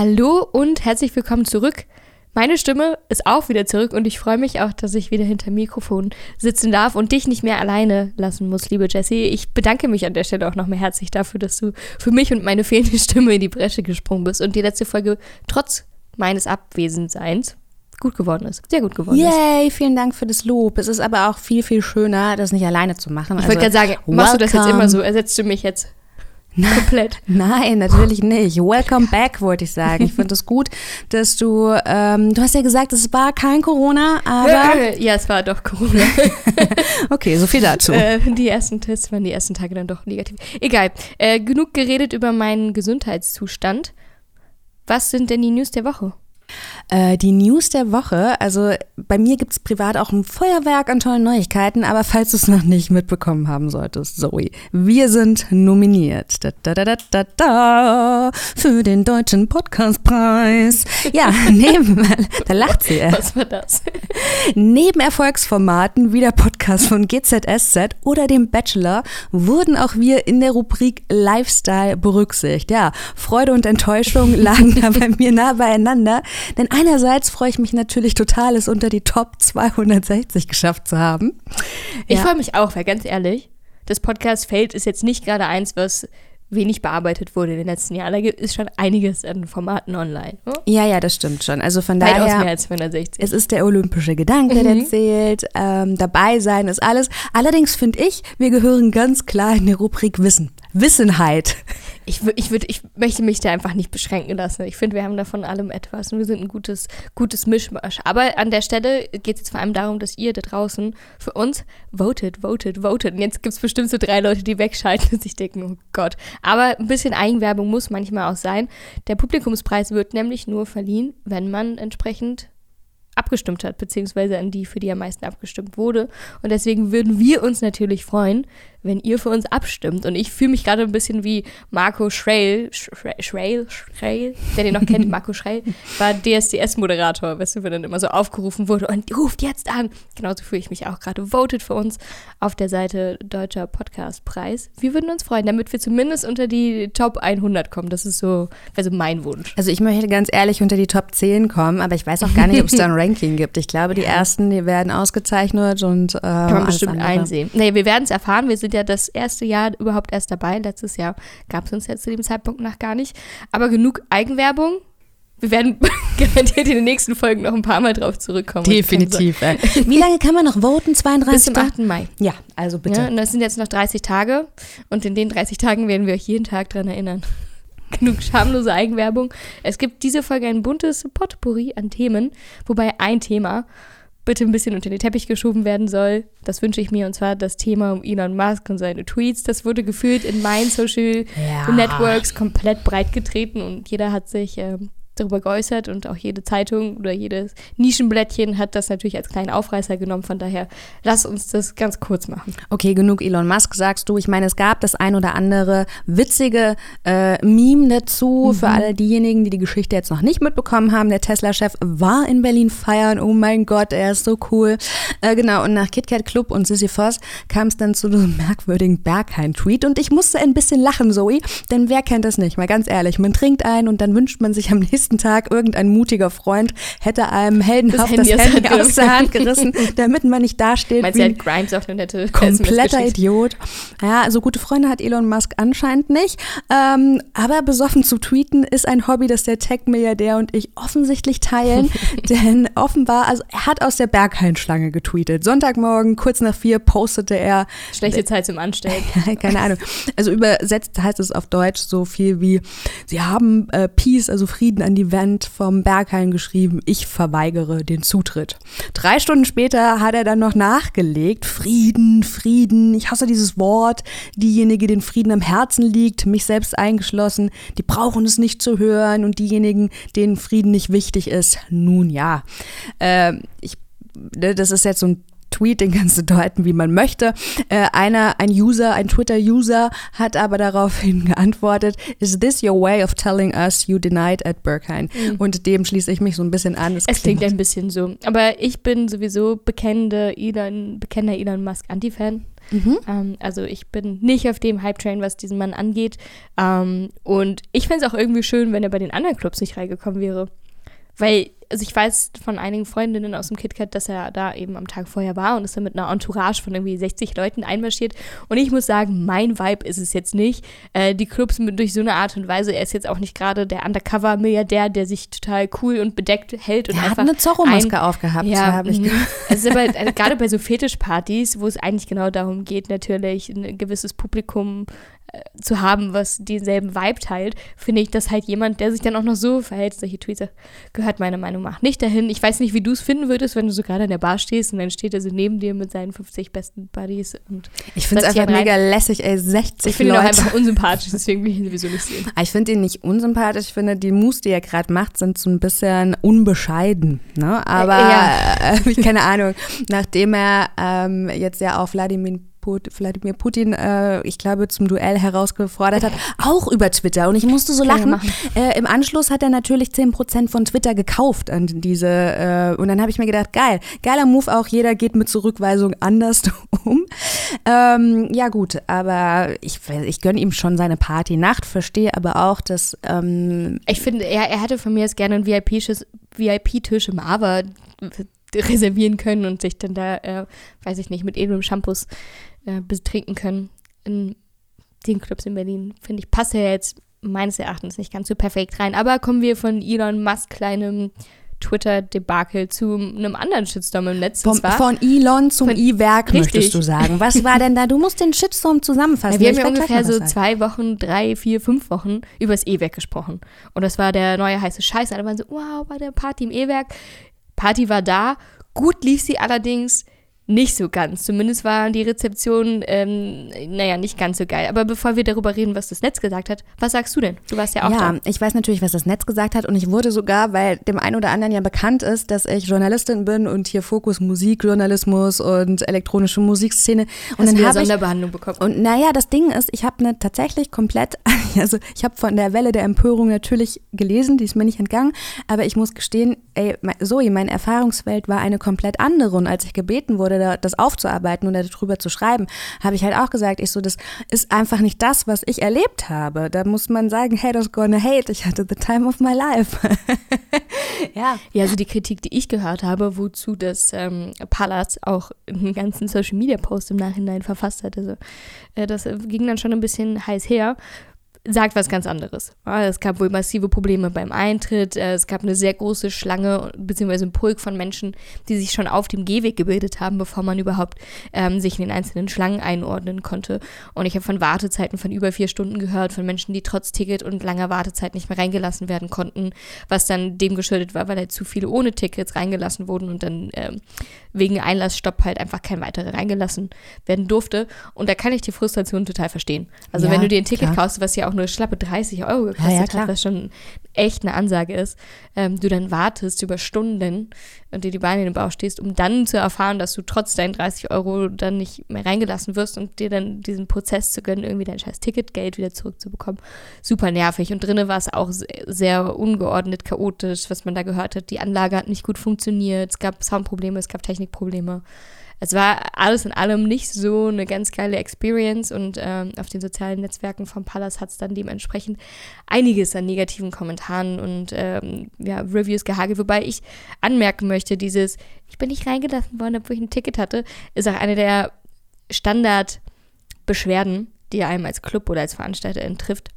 Hallo und herzlich willkommen zurück. Meine Stimme ist auch wieder zurück und ich freue mich auch, dass ich wieder hinter Mikrofon sitzen darf und dich nicht mehr alleine lassen muss, liebe Jessie. Ich bedanke mich an der Stelle auch nochmal herzlich dafür, dass du für mich und meine fehlende Stimme in die Bresche gesprungen bist und die letzte Folge trotz meines Abwesendseins gut geworden ist. Sehr gut geworden Yay, ist. Yay, vielen Dank für das Lob. Es ist aber auch viel, viel schöner, das nicht alleine zu machen. Ich wollte also, gerade sagen, machst welcome. du das jetzt immer so? Ersetzt du mich jetzt Komplett. Nein, natürlich nicht. Welcome back, wollte ich sagen. Ich finde es das gut, dass du, ähm, du hast ja gesagt, es war kein Corona, aber. ja, es war doch Corona. okay, so viel dazu. Äh, die ersten Tests waren die ersten Tage dann doch negativ. Egal. Äh, genug geredet über meinen Gesundheitszustand. Was sind denn die News der Woche? Äh, die News der Woche, also bei mir gibt es privat auch ein Feuerwerk an tollen Neuigkeiten, aber falls du es noch nicht mitbekommen haben solltest, Zoe, wir sind nominiert da, da, da, da, da, für den Deutschen Podcastpreis. Ja, neben, da lacht sie. Was war das? Neben Erfolgsformaten wie der Podcast von GZSZ oder dem Bachelor wurden auch wir in der Rubrik Lifestyle berücksichtigt. Ja, Freude und Enttäuschung lagen da bei mir nah beieinander. Denn einerseits freue ich mich natürlich total, es unter die Top 260 geschafft zu haben. Ich ja. freue mich auch, weil ganz ehrlich, das Podcast-Feld ist jetzt nicht gerade eins, was wenig bearbeitet wurde in den letzten Jahren. Da ist schon einiges an Formaten online. Oh? Ja, ja, das stimmt schon. Also von Weitaus daher. mehr als 260. Es ist der olympische Gedanke, mhm. der zählt. Ähm, dabei sein ist alles. Allerdings finde ich, wir gehören ganz klar in die Rubrik Wissen. Wissenheit. Ich, ich, würd, ich möchte mich da einfach nicht beschränken lassen. Ich finde, wir haben da von allem etwas und wir sind ein gutes, gutes Mischmasch. Aber an der Stelle geht es jetzt vor allem darum, dass ihr da draußen für uns votet, votet, votet. Und jetzt gibt es bestimmt so drei Leute, die wegschalten und sich denken, oh Gott. Aber ein bisschen Eigenwerbung muss manchmal auch sein. Der Publikumspreis wird nämlich nur verliehen, wenn man entsprechend abgestimmt hat, beziehungsweise an die, für die am meisten abgestimmt wurde. Und deswegen würden wir uns natürlich freuen, wenn ihr für uns abstimmt. Und ich fühle mich gerade ein bisschen wie Marco Schrail, Schrail, Schrail, der den noch kennt, Marco Schrail, war DSDS-Moderator, weißt du, wenn dann immer so aufgerufen wurde und ruft jetzt an. Genauso fühle ich mich auch gerade. Votet für uns auf der Seite Deutscher Podcastpreis. Wir würden uns freuen, damit wir zumindest unter die Top 100 kommen. Das ist so, also mein Wunsch. Also ich möchte ganz ehrlich unter die Top 10 kommen, aber ich weiß auch gar nicht, ob es da ein Ranking gibt. Ich glaube, die ersten, die werden ausgezeichnet und äh, Kann man bestimmt andere. einsehen. Nee, wir werden es erfahren. Wir sind sind ja das erste Jahr überhaupt erst dabei. Letztes Jahr gab es uns ja zu dem Zeitpunkt noch gar nicht. Aber genug Eigenwerbung. Wir werden garantiert in den nächsten Folgen noch ein paar Mal drauf zurückkommen. Definitiv. Wie lange kann man noch voten? 32 Bis zum 8. Mai. Ja, also bitte. Ja, und das sind jetzt noch 30 Tage. Und in den 30 Tagen werden wir euch jeden Tag daran erinnern. Genug schamlose Eigenwerbung. Es gibt diese Folge ein buntes Potpourri an Themen, wobei ein Thema bitte ein bisschen unter den Teppich geschoben werden soll. Das wünsche ich mir und zwar das Thema um Elon Musk und seine Tweets. Das wurde gefühlt in meinen Social ja. Networks komplett breit getreten und jeder hat sich ähm, darüber geäußert und auch jede Zeitung oder jedes Nischenblättchen hat das natürlich als kleinen Aufreißer genommen. Von daher, lass uns das ganz kurz machen. Okay, genug Elon Musk, sagst du. Ich meine, es gab das ein oder andere witzige äh, Meme dazu mhm. für alle diejenigen, die die Geschichte jetzt noch nicht mitbekommen haben. Der Tesla-Chef war in Berlin feiern. Oh mein Gott, er ist so cool. Äh, genau, und nach KitKat Club und Sissy Voss kam es dann zu einem merkwürdigen Berghain-Tweet und ich musste ein bisschen lachen, Zoe, denn wer kennt das nicht? Mal ganz ehrlich, man trinkt ein und dann wünscht man sich am nächsten nächsten Tag irgendein mutiger Freund hätte einem heldenhaft das Handy, das Handy aus der Hand gerissen, damit man nicht dasteht Meinst wie ein Grimes auf eine nette kompletter Idiot. Ja, also gute Freunde hat Elon Musk anscheinend nicht. Ähm, aber besoffen zu tweeten ist ein Hobby, das der Tech-Milliardär und ich offensichtlich teilen. denn offenbar, also er hat aus der Berghain-Schlange getweetet. Sonntagmorgen, kurz nach vier, postete er. Schlechte Zeit zum Anstellen. Keine Ahnung. Also übersetzt heißt es auf Deutsch so viel wie, sie haben äh, Peace, also Frieden an die Wand vom Berghain geschrieben, ich verweigere den Zutritt. Drei Stunden später hat er dann noch nachgelegt, Frieden, Frieden, ich hasse dieses Wort, diejenige, den Frieden am Herzen liegt, mich selbst eingeschlossen, die brauchen es nicht zu hören und diejenigen, denen Frieden nicht wichtig ist, nun ja. Äh, ich, das ist jetzt so ein Tweet, den kannst du deuten, wie man möchte. Äh, einer, ein User, ein Twitter-User hat aber daraufhin geantwortet, is this your way of telling us you denied at Berkheim? Mhm. Und dem schließe ich mich so ein bisschen an. Es, es klingt, klingt ein bisschen so. Aber ich bin sowieso bekennende Elon, bekennender Elon Musk Anti-Fan. Mhm. Ähm, also ich bin nicht auf dem Hype-Train, was diesen Mann angeht. Ähm, und ich fände es auch irgendwie schön, wenn er bei den anderen Clubs nicht reingekommen wäre. Weil also ich weiß von einigen Freundinnen aus dem KitKat, dass er da eben am Tag vorher war und ist dann mit einer Entourage von irgendwie 60 Leuten einmarschiert. Und ich muss sagen, mein Vibe ist es jetzt nicht. Äh, die Clubs mit, durch so eine Art und Weise, er ist jetzt auch nicht gerade der Undercover-Milliardär, der sich total cool und bedeckt hält und er einfach. hat eine Zorro-Maske aufgehabt, ja, habe ich mhm. Also aber äh, gerade bei so Fetischpartys, wo es eigentlich genau darum geht, natürlich ein gewisses Publikum zu haben, was denselben Vibe teilt, finde ich, dass halt jemand, der sich dann auch noch so verhält, solche Tweets gehört meiner Meinung nach nicht dahin. Ich weiß nicht, wie du es finden würdest, wenn du so gerade in der Bar stehst und dann steht er so neben dir mit seinen 50 besten Buddies. Und ich finde es einfach mega lässig, ey, 60 Ich finde ihn auch einfach unsympathisch, deswegen will ich ihn sowieso nicht sehen. Ah, ich finde ihn nicht unsympathisch, ich finde, die Moves, die er gerade macht, sind so ein bisschen unbescheiden. Ne? Aber, ja. äh, keine Ahnung, nachdem er ähm, jetzt ja auch Wladimir Put, Wladimir Putin, äh, ich glaube, zum Duell herausgefordert hat, auch über Twitter. Und ich musste so lachen. Äh, Im Anschluss hat er natürlich 10% von Twitter gekauft an diese. Äh, und dann habe ich mir gedacht, geil, geiler Move auch. Jeder geht mit Zurückweisung anders um. Ähm, ja, gut, aber ich, ich gönne ihm schon seine Party-Nacht, verstehe aber auch, dass. Ähm, ich finde, er, er hätte von mir jetzt gerne einen VIP-Tisch VIP im Ava reservieren können und sich dann da, äh, weiß ich nicht, mit edlem Shampoos äh, betrinken können. In den Clubs in Berlin, finde ich, passt er jetzt meines Erachtens nicht ganz so perfekt rein. Aber kommen wir von Elon Musk kleinem Twitter-Debakel zu einem anderen Shitstorm im Netz. Von, von Elon zum E-Werk, möchtest du sagen. Was war denn da? Du musst den Shitstorm zusammenfassen. Ja, wir haben ja ungefähr so zwei Wochen, drei, vier, fünf Wochen über das E-Werk gesprochen. Und das war der neue heiße Scheiß. Alle waren so, wow, bei der Party im E-Werk. Party war da. Gut lief sie allerdings nicht so ganz. Zumindest war die Rezeption, ähm, naja, nicht ganz so geil. Aber bevor wir darüber reden, was das Netz gesagt hat, was sagst du denn? Du warst ja auch ja, da. ich weiß natürlich, was das Netz gesagt hat und ich wurde sogar, weil dem einen oder anderen ja bekannt ist, dass ich Journalistin bin und hier Fokus Musikjournalismus und elektronische Musikszene. Und Hast dann habe Sonderbehandlung bekommen. Und naja, das Ding ist, ich habe eine tatsächlich komplett, also ich habe von der Welle der Empörung natürlich gelesen, die ist mir nicht entgangen, aber ich muss gestehen, ey, Zoe, meine Erfahrungswelt war eine komplett andere und als ich gebeten wurde, das aufzuarbeiten und darüber zu schreiben, habe ich halt auch gesagt, ich so, das ist einfach nicht das, was ich erlebt habe. Da muss man sagen, hey, das gonna hate. Ich hatte the time of my life. ja. Ja, also die Kritik, die ich gehört habe, wozu das ähm, Pallas auch einen ganzen Social Media Post im Nachhinein verfasst hat. Also äh, das ging dann schon ein bisschen heiß her sagt was ganz anderes. Es gab wohl massive Probleme beim Eintritt, äh, es gab eine sehr große Schlange bzw. ein Pulk von Menschen, die sich schon auf dem Gehweg gebildet haben, bevor man überhaupt ähm, sich in den einzelnen Schlangen einordnen konnte. Und ich habe von Wartezeiten von über vier Stunden gehört, von Menschen, die trotz Ticket und langer Wartezeit nicht mehr reingelassen werden konnten, was dann dem geschuldet war, weil halt zu viele ohne Tickets reingelassen wurden und dann ähm, wegen Einlassstopp halt einfach kein weiterer reingelassen werden durfte. Und da kann ich die Frustration total verstehen. Also ja, wenn du dir ein Ticket klar. kaufst, was ja auch nur schlappe 30 Euro gekostet ja, ja, hat, was schon echt eine Ansage ist, ähm, du dann wartest über Stunden und dir die Beine in den Bauch stehst, um dann zu erfahren, dass du trotz deinen 30 Euro dann nicht mehr reingelassen wirst und dir dann diesen Prozess zu gönnen, irgendwie dein scheiß Ticketgeld wieder zurückzubekommen. Super nervig. Und drinnen war es auch sehr ungeordnet, chaotisch, was man da gehört hat. Die Anlage hat nicht gut funktioniert, es gab Soundprobleme, es gab Technikprobleme es war alles in allem nicht so eine ganz geile Experience und ähm, auf den sozialen Netzwerken vom Palace hat es dann dementsprechend einiges an negativen Kommentaren und ähm, ja, Reviews gehagelt. Wobei ich anmerken möchte, dieses, ich bin nicht reingelassen worden, obwohl ich ein Ticket hatte, ist auch eine der Standardbeschwerden, die einem als Club oder als Veranstalter trifft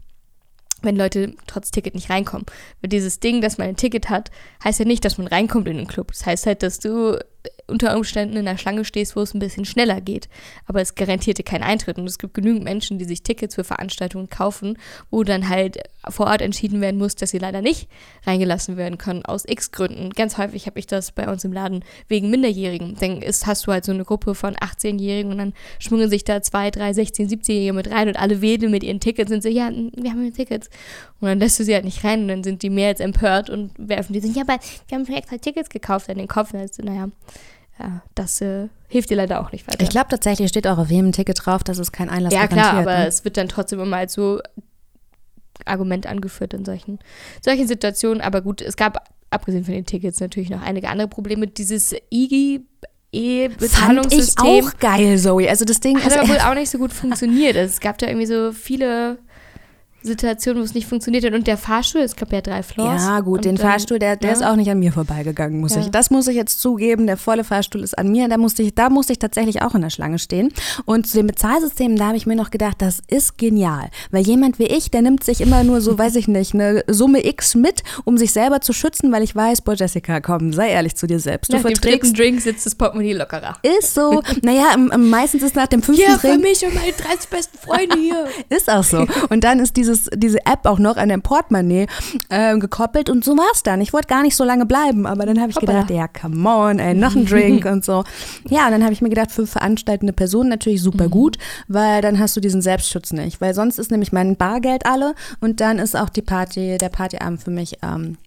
wenn Leute trotz Ticket nicht reinkommen. Weil dieses Ding, dass man ein Ticket hat, heißt ja nicht, dass man reinkommt in den Club. Das heißt halt, dass du unter Umständen in der Schlange stehst, wo es ein bisschen schneller geht. Aber es garantierte keinen Eintritt. Und es gibt genügend Menschen, die sich Tickets für Veranstaltungen kaufen, wo dann halt vor Ort entschieden werden muss, dass sie leider nicht reingelassen werden können, aus x Gründen. Ganz häufig habe ich das bei uns im Laden wegen Minderjährigen. Dann ist, hast du halt so eine Gruppe von 18-Jährigen und dann schwungen sich da zwei, drei, 16, 17-Jährige mit rein und alle wedeln mit ihren Tickets und so, ja, wir haben ja Tickets. Und dann lässt du sie halt nicht rein und dann sind die mehr als empört und werfen die sich, ja, aber wir haben schon extra Tickets gekauft an den Kopf. Und dann ist, naja, ja, das äh, hilft dir leider auch nicht weiter. Ich glaube tatsächlich steht auch auf jedem Ticket drauf, dass es kein Einlass ja, garantiert. klar, aber ne? es wird dann trotzdem immer als so Argument angeführt in solchen, solchen Situationen. Aber gut, es gab, abgesehen von den Tickets, natürlich noch einige andere Probleme. Dieses IGI Fand ich E-Bezahlungssystem auch geil, Zoe. Also das Ding hat aber wohl auch nicht so gut funktioniert. Es gab da irgendwie so viele Situationen, wo es nicht funktioniert hat. Und der Fahrstuhl, es gab ja drei Floors. Ja, gut, den Fahrstuhl, der, der ja. ist auch nicht an mir vorbeigegangen, muss Ja. ich. Das muss ich jetzt zugeben. Der volle Fahrstuhl ist an mir. Da musste ich, da musste ich tatsächlich auch in der Schlange stehen. Und zu dem Bezahlsystem, da habe ich mir noch gedacht, das ist genial. Weil jemand wie ich, der nimmt sich immer nur so, weiß ich nicht, eine Summe X mit, um sich selber zu schützen, weil ich weiß, boah, Jessica, komm, sei ehrlich zu dir selbst. Du Nach dem verträgst. dritten Drink sitzt das Portemonnaie lockerer. Ist so. naja, meistens ist nach dem fünften Ja, für Drink. mich und meine 30 besten Freunde hier. Ist auch so. Und dann ist dieses, diese App auch noch an dem Portemonnaie äh, gekoppelt und so war's dann. Ich wollte gar nicht so lange bleiben, aber dann habe ich Hoppala. gedacht, ja, come on, ey, noch ein Drink und so. Ja, und dann habe ich mir gedacht, für veranstaltende Personen natürlich Mhm. super gut, weil dann hast du diesen Selbstschutz nicht. Weil sonst ist nämlich mein Bargeld alle und dann ist auch die Party, der Partyabend für mich ähm,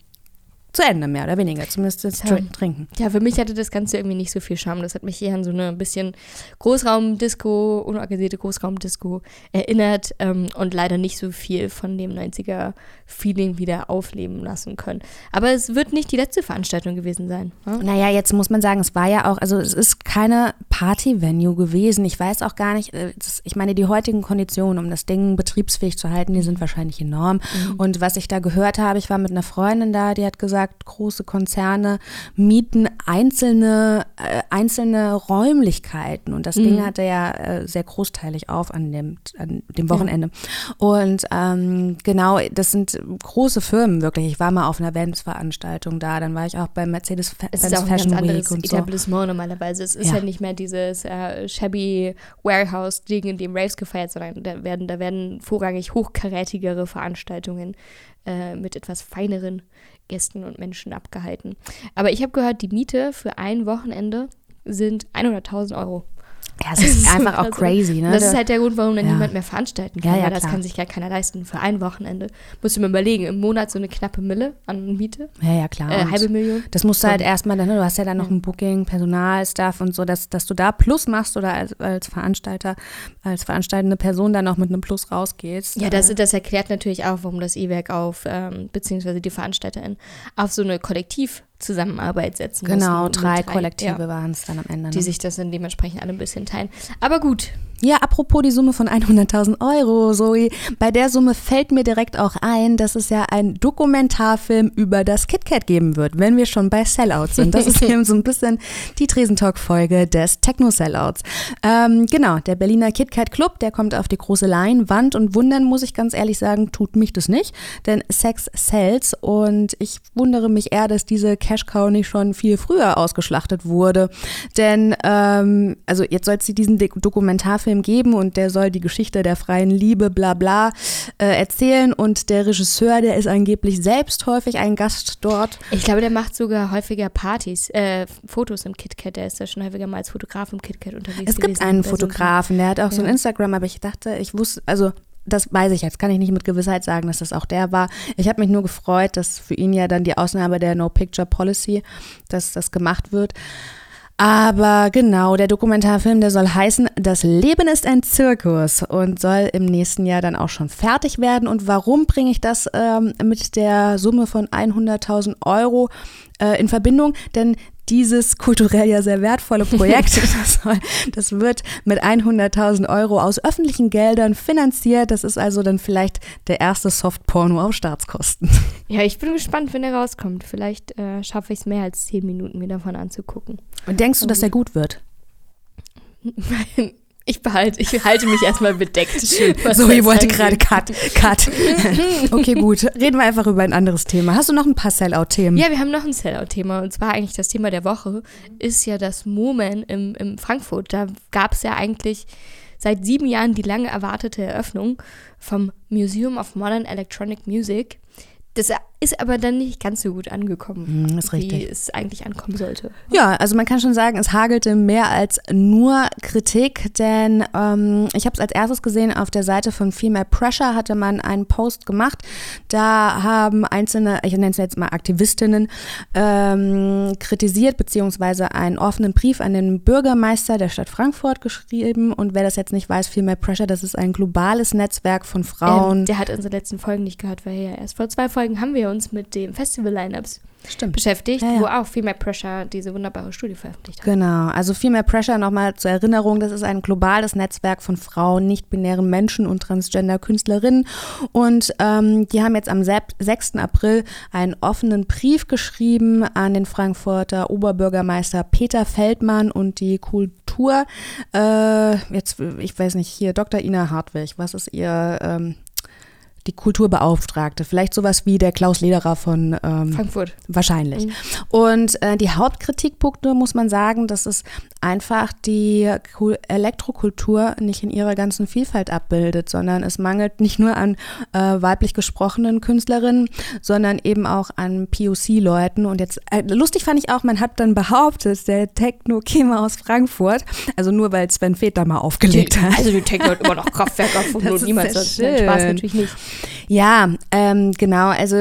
zu Ende, mehr oder weniger. Zumindest das. Tr- Trinken. Ja, für mich hatte das Ganze irgendwie nicht so viel Charme. Das hat mich eher an so eine bisschen Großraumdisco, unorganisierte Großraumdisco erinnert ähm, und leider nicht so viel von dem 90er-Feeling wieder aufleben lassen können. Aber es wird nicht die letzte Veranstaltung gewesen sein. Ne? Naja, jetzt muss man sagen, es war ja auch, also es ist keine Party-Venue gewesen. Ich weiß auch gar nicht, äh, ich meine, die heutigen Konditionen, um das Ding betriebsfähig zu halten, die sind wahrscheinlich enorm. Und was ich da gehört habe, ich war mit einer Freundin da, die hat gesagt, große Konzerne mieten einzelne, äh, einzelne Räumlichkeiten. Und das Ding hatte ja äh, sehr großteilig auf an dem, an dem Wochenende. Und ähm, genau, das sind große Firmen wirklich. Ich war mal auf einer Vans-Veranstaltung da, dann war ich auch beim Mercedes Fa- Es Benz ist auch ein ganz Fashion Week anderes und so. Etablissement normalerweise. Es ist Ja. halt nicht mehr dieses äh, shabby Warehouse-Ding, in dem Raves gefeiert, sondern da werden, da werden vorrangig hochkarätigere Veranstaltungen äh, mit etwas feineren Gästen und Menschen abgehalten. Aber ich habe gehört, die Miete für ein Wochenende sind 100.000 Euro. Ja, es ist einfach auch crazy, ne? Das Da- ist halt der Grund, warum dann Ja. niemand mehr veranstalten kann. Ja, ja, weil das klar. kann sich ja keiner leisten. Für ein Wochenende. Musst du mir überlegen, im Monat so eine knappe Mille an Miete. ja, ja, klar. Äh, halbe Million. Das musst du halt erstmal, dann, ne, du hast ja dann noch ein Booking, Personal, Stuff und so, dass, dass du da Plus machst oder als, als Veranstalter, als veranstaltende Person dann noch mit einem Plus rausgehst. Ja, das, Äh, das erklärt natürlich auch, warum das E-Werk auf, ähm, beziehungsweise die VeranstalterInnen, auf so eine Kollektivzusammenarbeit setzen Genau, müssen. drei Mit Kollektive ja, waren es dann am Ende. die Ne? sich das dann dementsprechend alle ein bisschen teilen. Aber gut, Ja, apropos die Summe von 100.000 Euro, Zoe, bei der Summe fällt mir direkt auch ein, dass es ja einen Dokumentarfilm über das KitKat geben wird, wenn wir schon bei Sellout sind. Das ist eben so ein bisschen die Tresentalk-Folge des Techno-Sellouts. Ähm, genau, der Berliner KitKat Club, der kommt auf die große Leinwand und wundern, muss ich ganz ehrlich sagen, tut mich das nicht, denn Sex sells und ich wundere mich eher, dass diese Cash Cow nicht schon viel früher ausgeschlachtet wurde, denn ähm, also jetzt soll es diesen Dek- Dokumentarfilm geben und der soll die Geschichte der freien Liebe bla bla äh, erzählen und der Regisseur, der ist angeblich selbst häufig ein Gast dort. ich glaube, der macht sogar häufiger Partys, äh, Fotos im KitKat. Der ist da schon häufiger mal als Fotograf im KitKat unterwegs Es gibt einen Fotografen, der hat auch so ein Ja. Instagram, aber ich dachte, ich wusste, also das weiß ich jetzt, kann ich nicht mit Gewissheit sagen, dass das auch der war. Ich habe mich nur gefreut, dass für ihn ja dann die Ausnahme der No Picture Policy, dass das gemacht wird. Aber genau, der Dokumentarfilm, der soll heißen, das Leben ist ein Zirkus und soll im nächsten Jahr dann auch schon fertig werden. Und warum bringe ich das ähm, mit der Summe von 100.000 Euro äh, in Verbindung? Denn dieses kulturell ja sehr wertvolle Projekt, das, soll, das wird mit 100.000 Euro aus öffentlichen Geldern finanziert. Das ist also dann vielleicht der erste Softporno auf Staatskosten. Ja, ich bin gespannt, wenn er rauskommt. Vielleicht äh, schaffe ich es mehr als zehn Minuten, mir davon anzugucken. Und denkst du, dass er gut wird? Ich behalte, ich halte mich erstmal bedeckt. was Zoe das wollte gerade Cut. Cut. okay, gut. Reden wir einfach über ein anderes Thema. Hast du noch ein paar Sellout-Themen? Ja, wir haben noch ein Sellout-Thema und zwar eigentlich das Thema der Woche ist ja das Momen im, im Frankfurt. Da gab es ja eigentlich seit sieben Jahren die lange erwartete Eröffnung vom Museum of Modern Electronic Music. Das ist aber dann nicht ganz so gut angekommen, Mm, ist wie richtig. es eigentlich ankommen sollte. Ja, also man kann schon sagen, es hagelte mehr als nur Kritik, denn ähm, ich habe es als erstes gesehen auf der Seite von Female Pressure hatte man einen Post gemacht. Da haben einzelne, ich nenne es jetzt mal Aktivistinnen, ähm, kritisiert beziehungsweise einen offenen Brief an den Bürgermeister der Stadt Frankfurt geschrieben. Und wer das jetzt nicht weiß, Female Pressure, das ist ein globales Netzwerk von Frauen. Ähm, der hat unsere letzten Folgen nicht gehört, weil ja erst vor zwei Folgen haben wir uns mit dem Festival-Lineups beschäftigt, Ja, ja. wo auch Female Pressure diese wunderbare Studie veröffentlicht hat. Genau, also Female Pressure nochmal zur Erinnerung, das ist ein globales Netzwerk von Frauen, nicht-binären Menschen und Transgender-Künstlerinnen und ähm, die haben jetzt am sep- 6. April einen offenen Brief geschrieben an den Frankfurter Oberbürgermeister Peter Feldmann und die Kultur, äh, jetzt, ich weiß nicht, hier Dr. Ina Hartwig, was ist ihr... Ähm, die Kulturbeauftragte, vielleicht sowas wie der Klaus Lederer von ähm, Frankfurt. Wahrscheinlich. Mhm. Und äh, die Hauptkritikpunkte muss man sagen, dass es einfach die Kul- Elektrokultur nicht in ihrer ganzen Vielfalt abbildet, sondern es mangelt nicht nur an äh, weiblich gesprochenen Künstlerinnen, sondern eben auch an POC-Leuten. Und jetzt, äh, lustig fand ich auch, man hat dann behauptet, der Techno käme aus Frankfurt, also nur weil Sven Feth da mal aufgelegt hat. Also die Techno hat immer noch Kraftwerk erfunden und niemand. Nein, Spaß natürlich nicht. Ja, ähm, genau. Also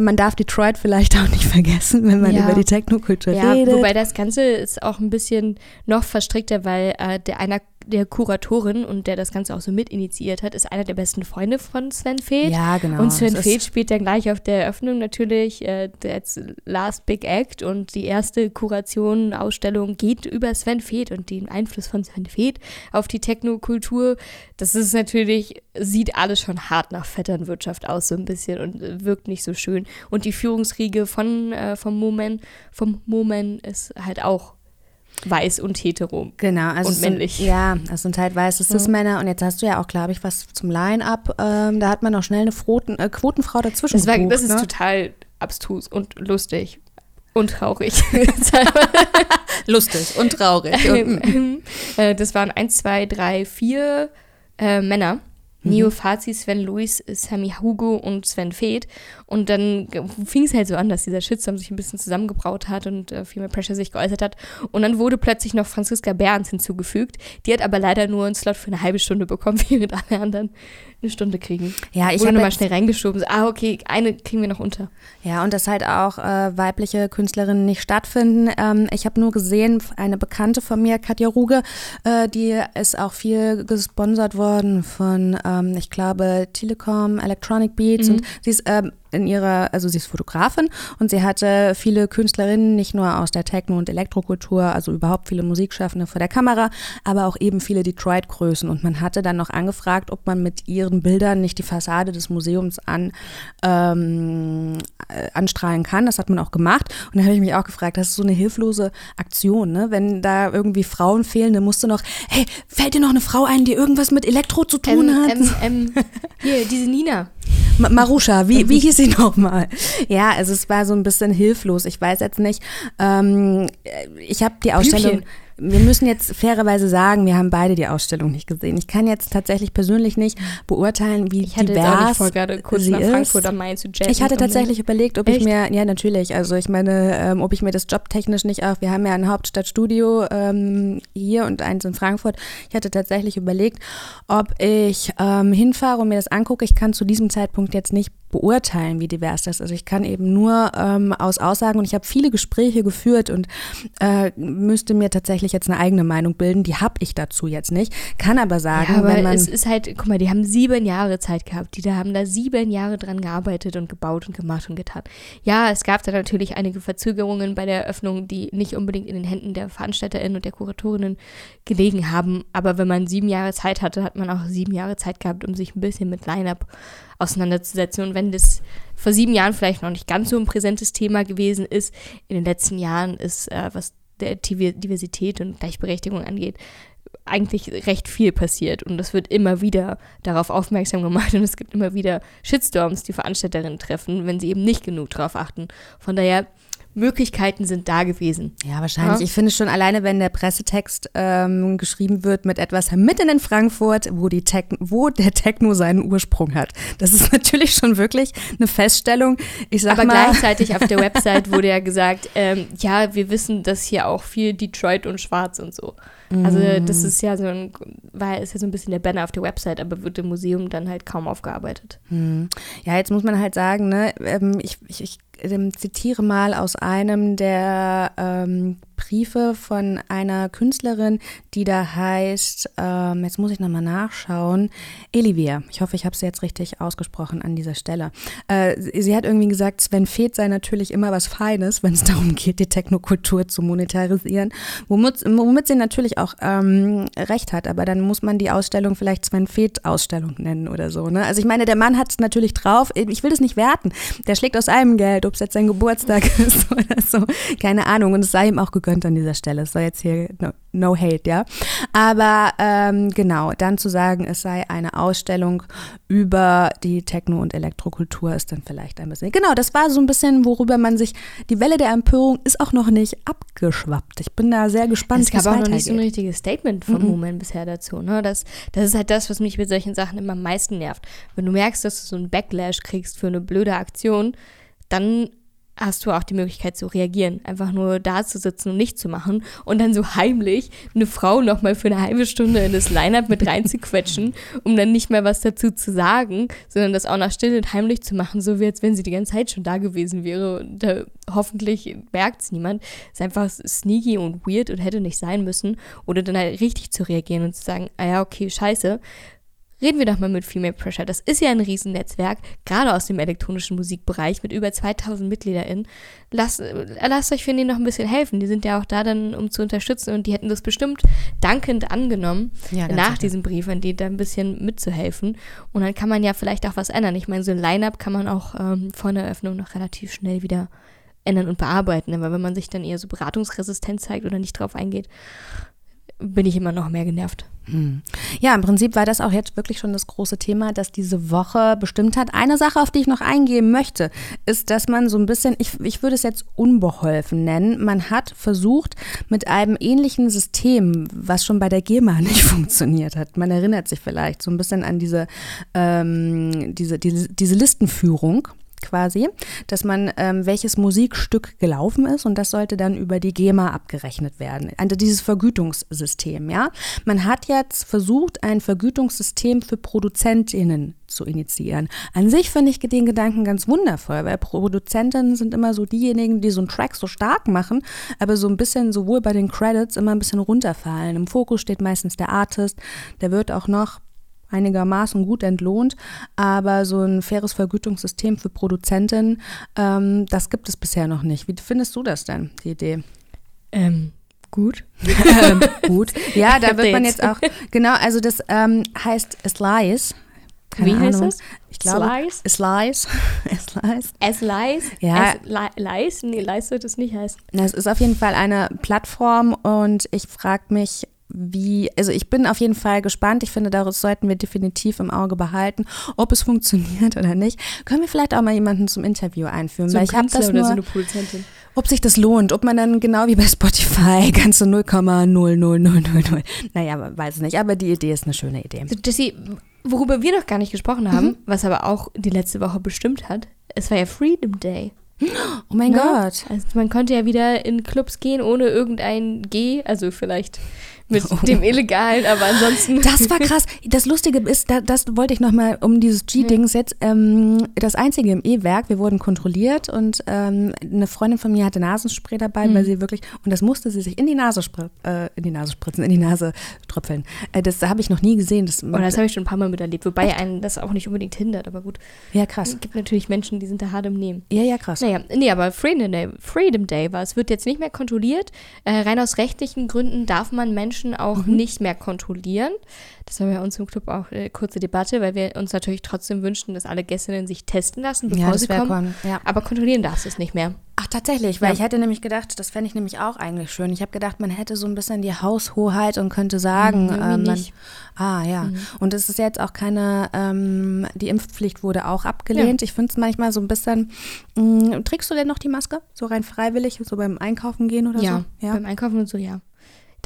man darf Detroit vielleicht auch nicht vergessen, wenn man Ja. über die Technokultur Ja, redet. wobei das Ganze ist auch ein bisschen noch verstrickter, weil äh, der einer der Kuratorin und der das Ganze auch so mit initiiert hat, ist einer der besten Freunde von Sven Feth. Ja, genau. Und Sven Feth spielt dann gleich auf der Eröffnung natürlich äh, das Last Big Act und die erste Kuration, Ausstellung geht über Sven Feth und den Einfluss von Sven Feth auf die Technokultur. Das ist natürlich, sieht alles schon hart nach Vetternwirtschaft aus, so ein bisschen und wirkt nicht so schön. Und die Führungsriege von, äh, vom Moment, vom Moment ist halt auch weiß und hetero. Genau, also und männlich. ja, es sind halt weiße Cis-Männer und jetzt hast du ja auch, glaube ich, was zum Line-Up. Ähm, da hat man noch schnell eine Froten, äh, Quotenfrau dazwischen Das, war, gebucht, das ist ne? total abstrus und lustig und traurig. lustig und traurig. Und, Äh, das waren eins, zwei, drei, vier äh, Männer. Mhm. Neo Fazi, Sven Luis, Sammy Hugo und Sven Feth. Und dann fing es halt so an, dass dieser Shitstorm sich ein bisschen zusammengebraut hat und äh, Female Pressure sich geäußert hat. Und dann wurde plötzlich noch Franziska Behrens hinzugefügt. Die hat aber leider nur einen Slot für eine halbe Stunde bekommen, während alle anderen eine Stunde kriegen. ja, ich habe nochmal jetzt, schnell reingeschoben. So, ah, okay, eine kriegen wir noch unter. ja, und dass halt auch äh, weibliche Künstlerinnen nicht stattfinden. Ähm, ich habe nur gesehen, eine Bekannte von mir, Katja Ruge, äh, die ist auch viel gesponsert worden von, ähm, ich glaube, Telekom, Electronic Beats Mhm. und sie ist ähm, in ihrer, also sie ist Fotografin und sie hatte viele Künstlerinnen, nicht nur aus der Techno- und Elektrokultur, also überhaupt viele Musikschaffende vor der Kamera, aber auch eben viele Detroit-Größen. Und man hatte dann noch angefragt, ob man mit ihren Bildern nicht die Fassade des Museums an, ähm, äh, anstrahlen kann. Das hat man auch gemacht. Und dann habe ich mich auch gefragt, das ist so eine hilflose Aktion, ne? Wenn da irgendwie Frauen fehlen, dann musst du noch, hey, fällt dir noch eine Frau ein, die irgendwas mit Elektro zu tun Ähm, hat? ähm, ähm, hier, diese Nina. Ma- Marusha, wie, wie hieß sie nochmal? Ja, also es war so ein bisschen hilflos. Ich weiß jetzt nicht. Ähm, ich habe die Ausstellung. Blümchen. Wir müssen jetzt fairerweise sagen, wir haben beide die Ausstellung nicht gesehen. Ich kann jetzt tatsächlich persönlich nicht beurteilen, wie Ich hatte divers jetzt auch nicht vor, gerade kurz sie nach ist. Frankfurt am Main zu jetten. Ich hatte tatsächlich überlegt, ob ich Echt? mir, ja natürlich, also ich meine, ähm, ob ich mir das jobtechnisch nicht auch, wir haben ja ein Hauptstadtstudio ähm, hier und eins in Frankfurt. Ich hatte tatsächlich überlegt, ob ich ähm, hinfahre und mir das angucke. Ich kann zu diesem Zeitpunkt jetzt nicht beurteilen, wie divers das ist. Ich kann eben nur ähm, aus Aussagen und ich habe viele Gespräche geführt und äh, müsste mir tatsächlich jetzt eine eigene Meinung bilden. Die habe ich dazu jetzt nicht. Kann aber sagen, Ja, aber wenn man es ist halt, guck mal, die haben sieben Jahre Zeit gehabt. Die da haben da sieben Jahre dran gearbeitet und gebaut und gemacht und getan. Ja, es gab da natürlich einige Verzögerungen bei der Eröffnung, die nicht unbedingt in den Händen der VeranstalterInnen und der Kuratorinnen gelegen haben. Aber wenn man sieben Jahre Zeit hatte, hat man auch sieben Jahre Zeit gehabt, um sich ein bisschen mit Line-Up auseinanderzusetzen. Und wenn das vor sieben Jahren vielleicht noch nicht ganz so ein präsentes Thema gewesen ist, in den letzten Jahren ist, äh, was der Diver- Diversität und Gleichberechtigung angeht, eigentlich recht viel passiert und es wird immer wieder darauf aufmerksam gemacht und es gibt immer wieder Shitstorms, die Veranstalterinnen treffen, wenn sie eben nicht genug darauf achten. Von daher Möglichkeiten sind da gewesen. Ja, wahrscheinlich. Ja? Ich finde schon alleine, wenn der Pressetext ähm, geschrieben wird mit etwas mitten in Frankfurt, wo, die wo der Techno seinen Ursprung hat. Das ist natürlich schon wirklich eine Feststellung. Ich sag Aber mal, gleichzeitig auf der Website wurde ja gesagt, ähm, ja, wir wissen, dass hier auch viel Detroit und Schwarz und so. Also das ist ja so ein, war ist ja so ein bisschen der Banner auf der Website, aber wird im Museum dann halt kaum aufgearbeitet. Hm. Ja, jetzt muss man halt sagen, ne, ähm, ich, ich, ich zitiere mal aus einem der ähm, Briefe von einer Künstlerin, die da heißt, ähm, jetzt muss ich nochmal nachschauen, Elivia. Ich hoffe, ich habe sie jetzt richtig ausgesprochen an dieser Stelle. Äh, sie hat irgendwie gesagt, Sven Feth sei natürlich immer was Feines, wenn es darum geht, die Technokultur zu monetarisieren, womit, womit sie natürlich auch ähm, recht hat, aber dann muss man die Ausstellung vielleicht Sven Feth Ausstellung nennen oder so. Ne? Also ich meine, der Mann hat es natürlich drauf, ich will das nicht werten, der schlägt aus einem Geld, ob es jetzt sein Geburtstag ist oder so, keine Ahnung und es sei ihm auch gegönnt gegönnt an dieser Stelle. Es soll jetzt hier no, no hate, ja. Aber ähm, genau, dann zu sagen, es sei eine Ausstellung über die Techno- und Elektrokultur ist dann vielleicht ein bisschen. Genau, das war so ein bisschen, worüber man sich. Die Welle der Empörung ist auch noch nicht abgeschwappt. Ich bin da sehr gespannt. Es gab auch noch nicht so ein richtiges Statement von mhm. Moment bisher dazu. Ne? Das, das ist halt das, was mich mit solchen Sachen immer am meisten nervt. Wenn du merkst, dass du so einen Backlash kriegst für eine blöde Aktion, dann hast du auch die Möglichkeit zu reagieren. Einfach nur da zu sitzen und nichts zu machen und dann so heimlich eine Frau nochmal für eine halbe Stunde in das Line-Up mit reinzuquetschen, um dann nicht mehr was dazu zu sagen, sondern das auch nach still und heimlich zu machen, so wie als wenn sie die ganze Zeit schon da gewesen wäre. Und da hoffentlich merkt es niemand. Ist einfach sneaky und weird und hätte nicht sein müssen. Oder dann halt richtig zu reagieren und zu sagen, ah ja, okay, scheiße Reden wir doch mal mit Female Pressure. Das ist ja ein Riesennetzwerk, gerade aus dem elektronischen Musikbereich mit über 2000 MitgliederInnen. Lasst, lasst euch für die noch ein bisschen helfen. Die sind ja auch da dann, um zu unterstützen und die hätten das bestimmt dankend angenommen, ja, nach diesem Brief an die da ein bisschen mitzuhelfen. Und dann kann man ja vielleicht auch was ändern. Ich meine, so ein Line-Up kann man auch ähm, vor einer Eröffnung noch relativ schnell wieder ändern und bearbeiten. Aber wenn man sich dann eher so beratungsresistent zeigt oder nicht drauf eingeht, bin ich immer noch mehr genervt. Hm. Ja, im Prinzip war das auch jetzt wirklich schon das große Thema, das diese Woche bestimmt hat. Eine Sache, auf die ich noch eingehen möchte, ist, dass man so ein bisschen, ich, ich würde es jetzt unbeholfen nennen, man hat versucht mit einem ähnlichen System, was schon bei der GEMA nicht funktioniert hat. Man erinnert sich vielleicht so ein bisschen an diese, ähm, diese, diese, diese Listenführung quasi, dass man ähm, welches Musikstück gelaufen ist und das sollte dann über die GEMA abgerechnet werden. Also dieses Vergütungssystem, ja. Man hat jetzt versucht, ein Vergütungssystem für ProduzentInnen zu initiieren. An sich finde ich den Gedanken ganz wundervoll, weil Produzentinnen sind immer so diejenigen, die so einen Track so stark machen, aber so ein bisschen sowohl bei den Credits immer ein bisschen runterfallen. Im Fokus steht meistens der Artist, der wird auch noch einigermaßen gut entlohnt, aber so ein faires Vergütungssystem für Produzentinnen, ähm, das gibt es bisher noch nicht. Wie findest du das denn, die Idee? Ähm, gut. ähm, gut. Ja, da wird man jetzt auch, genau, also das ähm, heißt Slice. Keine Wie Ahnung. heißt das? Ich glaube, Slice? Slice. Slice. Es Lies? Ja. Lies? Nee, Lies wird es nicht heißen. Es ist auf jeden Fall eine Plattform und ich frage mich, wie, also ich bin auf jeden Fall gespannt. Ich finde, daraus sollten wir definitiv im Auge behalten, ob es funktioniert oder nicht. Können wir vielleicht auch mal jemanden zum Interview einführen? So weil ich habe das nur, so ob sich das lohnt, ob man dann genau wie bei Spotify ganze 0,00000. Naja, weiß nicht, aber die Idee ist eine schöne Idee. Jessie, worüber wir noch gar nicht gesprochen haben, mhm. was aber auch die letzte Woche bestimmt hat, es war ja Freedom Day. Oh mein ja? Gott. Also man konnte ja wieder in Clubs gehen ohne irgendein G, also vielleicht mit oh. dem Illegalen, aber ansonsten. Das war krass. Das Lustige ist, da, das wollte ich nochmal um dieses G-Dings jetzt, ähm, das einzige im E-Werk, wir wurden kontrolliert und ähm, eine Freundin von mir hatte Nasenspray dabei, mhm. weil sie wirklich, und das musste sie sich in die Nase, äh, in die Nase spritzen, in die Nase tröpfeln. Äh, das habe ich noch nie gesehen. Das, oh, das habe ich schon ein paar Mal miterlebt, wobei einen das auch nicht unbedingt hindert, aber gut. Ja, krass. Es gibt natürlich Menschen, die sind da hart im Nehmen. Ja, ja, krass. Naja, nee, aber Freedom Day, Freedom Day war, es wird jetzt nicht mehr kontrolliert. Äh, rein aus rechtlichen Gründen darf man Menschen Menschen auch Mhm. nicht mehr kontrollieren. Das war bei uns im Club auch eine kurze Debatte, weil wir uns natürlich trotzdem wünschen, dass alle Gästinnen sich testen lassen, bevor Ja, sie kommen. ja. Aber kontrollieren darfst du es nicht mehr. Ach, tatsächlich, weil Ja. ich hätte nämlich gedacht, das fände ich nämlich auch eigentlich schön. Ich habe gedacht, man hätte so ein bisschen die Haushoheit und könnte sagen, Mhm, ähm, man, nicht. ah ja. Und es ist jetzt auch keine, ähm, die Impfpflicht wurde auch abgelehnt. Ich finde es manchmal so ein bisschen, mh, trägst du denn noch die Maske? So rein freiwillig, so beim Einkaufen gehen oder Ja, so? beim Einkaufen und so, ja.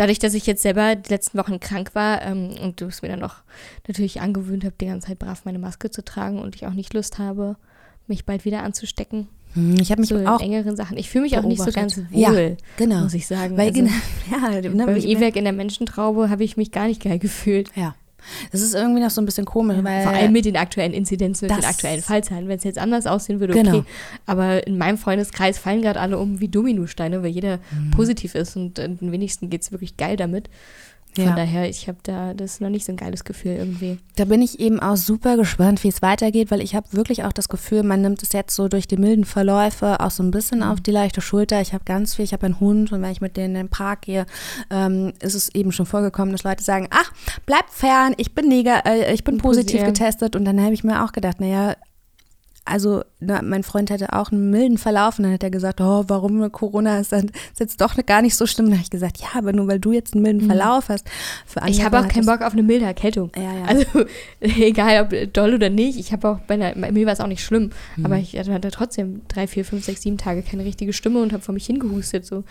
Dadurch, dass ich jetzt selber die letzten Wochen krank war ähm, und du es mir dann noch natürlich angewöhnt habe, die ganze Zeit brav meine Maske zu tragen und ich auch nicht Lust habe, mich bald wieder anzustecken. Hm, Ich habe mich so in auch engeren Sachen. Ich fühle mich auch nicht so ganz wohl, Ja, genau. muss ich sagen. Weil, also, genau, ja, ne, beim ich- E-Werk in der Menschentraube habe ich mich gar nicht geil gefühlt. ja. Das ist irgendwie noch so ein bisschen komisch, weil Vor allem mit den aktuellen Inzidenzen, mit den aktuellen Fallzahlen. Wenn es jetzt anders aussehen würde, Genau. okay. Aber in meinem Freundeskreis fallen gerade alle um wie Dominosteine, weil jeder Mhm. positiv ist und äh, den wenigsten geht es wirklich geil damit. Von Ja. daher, ich habe da das noch nicht so ein geiles Gefühl irgendwie. Da bin ich eben auch super gespannt, wie es weitergeht, weil ich habe wirklich auch das Gefühl, man nimmt es jetzt so durch die milden Verläufe auch so ein bisschen auf die leichte Schulter. Ich habe ganz viel, ich habe einen Hund und wenn ich mit denen in den Park gehe, ähm, ist es eben schon vorgekommen, dass Leute sagen, ach, bleib fern, ich bin nega, äh, ich bin positiv Ja. getestet und dann habe ich mir auch gedacht, naja, also na, mein Freund hatte auch einen milden Verlauf und dann hat er gesagt, oh, warum Corona ist, dann ist jetzt doch gar nicht so schlimm. Dann habe ich gesagt, ja, aber nur weil du jetzt einen milden Verlauf hast. Mhm. Ich habe auch keinen Bock auf eine milde Erkältung. Ja, ja. Also egal ob doll oder nicht, ich habe auch bei einer, bei mir war es auch nicht schlimm, Mhm. aber ich hatte trotzdem drei, vier, fünf, sechs, sieben Tage keine richtige Stimme und habe vor mich hingehustet. So,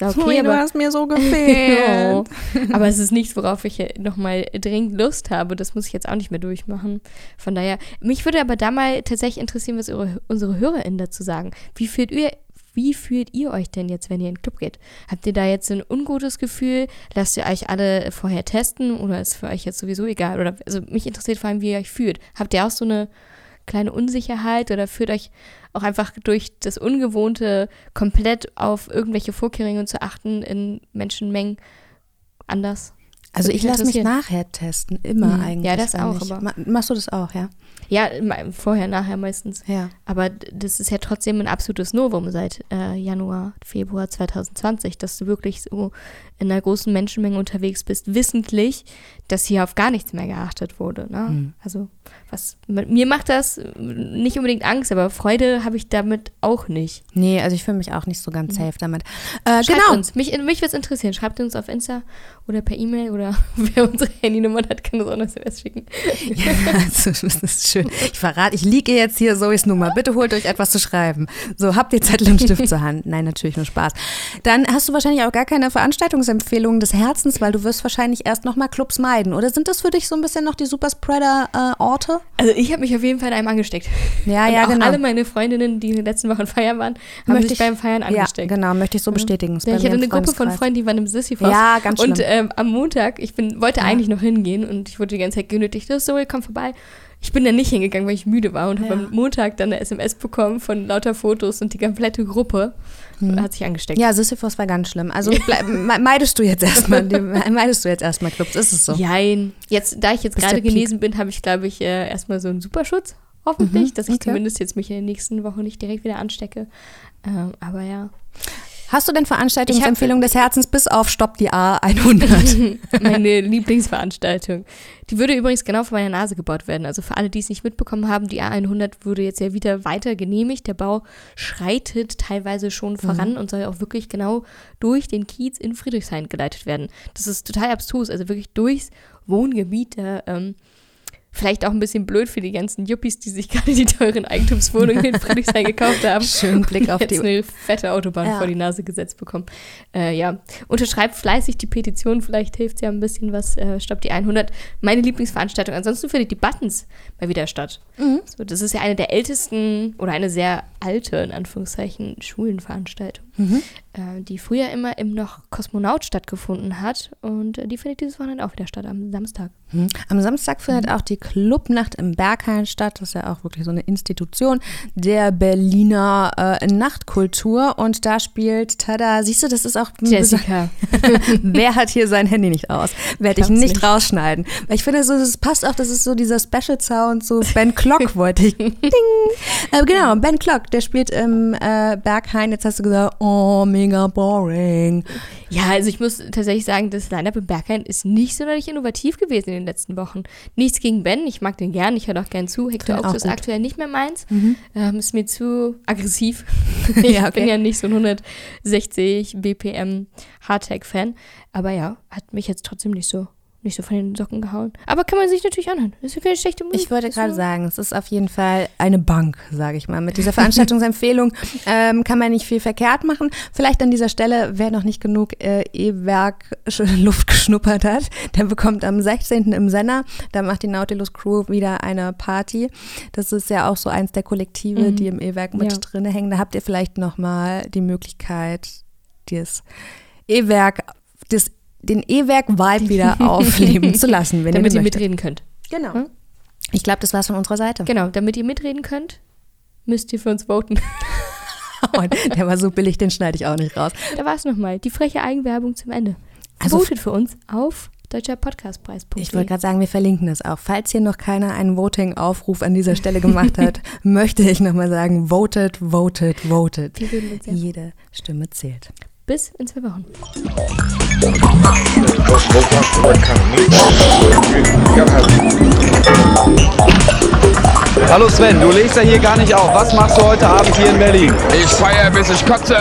ja okay, Ui, du aber hast mir so gefehlt. Oh. Aber es ist nichts, worauf ich nochmal dringend Lust habe. Das muss ich jetzt auch nicht mehr durchmachen. Von daher, mich würde aber da mal tatsächlich interessieren, was eure, unsere HörerInnen dazu sagen. Wie fühlt ihr, wie fühlt ihr euch denn jetzt, wenn ihr in den Club geht? Habt ihr da jetzt ein ungutes Gefühl? Lasst ihr euch alle vorher testen oder ist für euch jetzt sowieso egal? Oder also mich interessiert vor allem, wie ihr euch fühlt. Habt ihr auch so eine kleine Unsicherheit oder führt euch auch einfach durch das Ungewohnte komplett auf irgendwelche Vorkehrungen zu achten in Menschenmengen anders? Also ich lasse mich interessieren. nachher testen, immer Hm, eigentlich. ja, das auch, aber- Ma machst du das auch, ja? Ja, vorher, nachher meistens. Ja. Aber das ist ja trotzdem ein absolutes Novum seit äh, Januar, Februar 2020, dass du wirklich so in einer großen Menschenmenge unterwegs bist, wissentlich, dass hier auf gar nichts mehr geachtet wurde. Ne? Hm. Also was mir macht das nicht unbedingt Angst, aber Freude habe ich damit auch nicht. Nee, also ich fühle mich auch nicht so ganz safe damit. Äh, Schreibt genau. uns. Mich, mich würde es interessieren. Schreibt uns auf Insta oder per E-Mail oder wer unsere Handynummer hat, kann uns auch eine SMS schicken. Ja, also, das ist schön. Ich verrate, ich liege jetzt hier Zoes Nummer. Bitte holt euch etwas zu schreiben. So, habt ihr Zettel und Stift zur Hand? Nein, natürlich nur Spaß. Dann hast du wahrscheinlich auch gar keine Veranstaltungsempfehlungen des Herzens, weil du wirst wahrscheinlich erst nochmal Clubs meiden. Oder sind das für dich so ein bisschen noch die Superspreader-Orte? Also ich habe mich auf jeden Fall in einem angesteckt. ja, Und ja, auch genau. alle meine Freundinnen, die in den letzten Wochen feiern waren, haben Möchte sich ich- beim Feiern angesteckt. Ja, genau, möchte ich so bestätigen. Ja, ich hatte eine Gruppe von. Freunden, die waren im Sisyphos. Ja, ganz schlimm. Und ähm, am Montag, ich bin, wollte Ja. eigentlich noch hingehen und ich wurde die ganze Zeit genötigt, Zoe, komm vorbei. Ich bin dann nicht hingegangen, weil ich müde war und habe Ja. am Montag dann eine SMS bekommen von lauter Fotos und die komplette Gruppe hat sich angesteckt. Hm. Ja, Sisyphos war ganz schlimm. Also bleib, meidest du jetzt erstmal, meidest du jetzt erstmal Clubs, ist es so? Jein. Jetzt, da ich jetzt gerade der genesen bin, habe ich, glaube ich, äh, erstmal so einen Superschutz. Hoffentlich, Mhm, dass ich okay. zumindest jetzt mich in den nächsten Wochen nicht direkt wieder anstecke. Ähm, aber ja. Hast du denn Veranstaltungsempfehlungen des Herzens bis auf Stopp die A100? Meine Lieblingsveranstaltung. Die würde übrigens genau vor meiner Nase gebaut werden. Also für alle, die es nicht mitbekommen haben, die A100 wurde jetzt ja wieder weiter genehmigt. Der Bau schreitet teilweise schon voran und soll auch wirklich genau durch den Kiez in Friedrichshain geleitet werden. Das ist total abstrus, also wirklich durchs Wohngebiet. Da, ähm, vielleicht auch ein bisschen blöd für die ganzen Yuppies, die sich gerade die teuren Eigentumswohnungen in Friedrichshain gekauft haben. Schönen Blick auf jetzt die eine fette Autobahn Ja. vor die Nase gesetzt bekommen. Äh, ja, unterschreibt fleißig die Petition, vielleicht hilft ja ein bisschen was. Äh, Stopp die 100. Meine Lieblingsveranstaltung. Ansonsten findet die Buttons mal wieder statt. Mhm. So, das ist ja eine der ältesten oder eine sehr alte, in Anführungszeichen, Schulenveranstaltung, Mhm. äh, die früher immer im noch Kosmonaut stattgefunden hat. Und äh, die findet dieses Wochenende auch wieder statt, am Samstag. Hm. Am Samstag findet auch die Clubnacht im Berghain statt. Das ist ja auch wirklich so eine Institution der Berliner äh, Nachtkultur. Und da spielt, tada, siehst du, das ist auch. Jessica. Wer hat hier sein Handy nicht aus? Werde ich nicht, nicht. rausschneiden. Weil ich finde, so, das passt auch, das ist so dieser Special Sound, so Ben Clock wollte ich. Ding. Äh, genau, Ben Clock, der spielt im äh, Berghain. Jetzt hast du gesagt, oh, mega boring. Ja, also ich muss tatsächlich sagen, das Line-Up im Berghain ist nicht sonderlich innovativ gewesen in den letzten Wochen. Nichts gegen Ben, ich mag den gern, ich höre auch gern zu. Hector Oaks ist aktuell nicht mehr meins. Mhm. Ähm, ist mir zu aggressiv. ich Ja, okay. bin ja nicht so ein 160 BPM Hardtech-Fan. Aber ja, hat mich jetzt trotzdem nicht so, nicht so von den Socken gehauen. Aber kann man sich natürlich anhören. Das ist ja keine schlechte Musik. Ich wollte gerade sagen, es ist auf jeden Fall eine Bank, sage ich mal. Mit dieser Veranstaltungsempfehlung ähm, kann man nicht viel verkehrt machen. Vielleicht an dieser Stelle, wer noch nicht genug äh, E-Werk Luft geschnuppert hat, der bekommt am 16. im Senner, da macht die Nautilus Crew wieder eine Party. Das ist ja auch so eins der Kollektive, Mhm. die im E-Werk mit Ja. drinne hängen. Da habt ihr vielleicht noch mal die Möglichkeit, das E-Werk, das den E-Werk-Vibe wieder aufleben zu lassen, wenn Damit ihr ihr mitreden könnt. Genau. Hm? Ich glaube, das war's von unserer Seite. Genau, damit ihr mitreden könnt, müsst ihr für uns voten. Und der war so billig, den schneide ich auch nicht raus. Da war es nochmal. Die freche Eigenwerbung zum Ende. Also- Votet für uns auf deutscherpodcastpreis.de. Ich wollte gerade sagen, wir verlinken das auch. Falls hier noch keiner einen Voting-Aufruf an dieser Stelle gemacht hat, möchte ich nochmal sagen, votet, votet, votet. Jede Stimme zählt. Bis in zwei Wochen. Hallo Sven, du legst ja hier gar nicht auf. Was machst du heute Abend hier in Berlin? Ich feier bis ich kotze.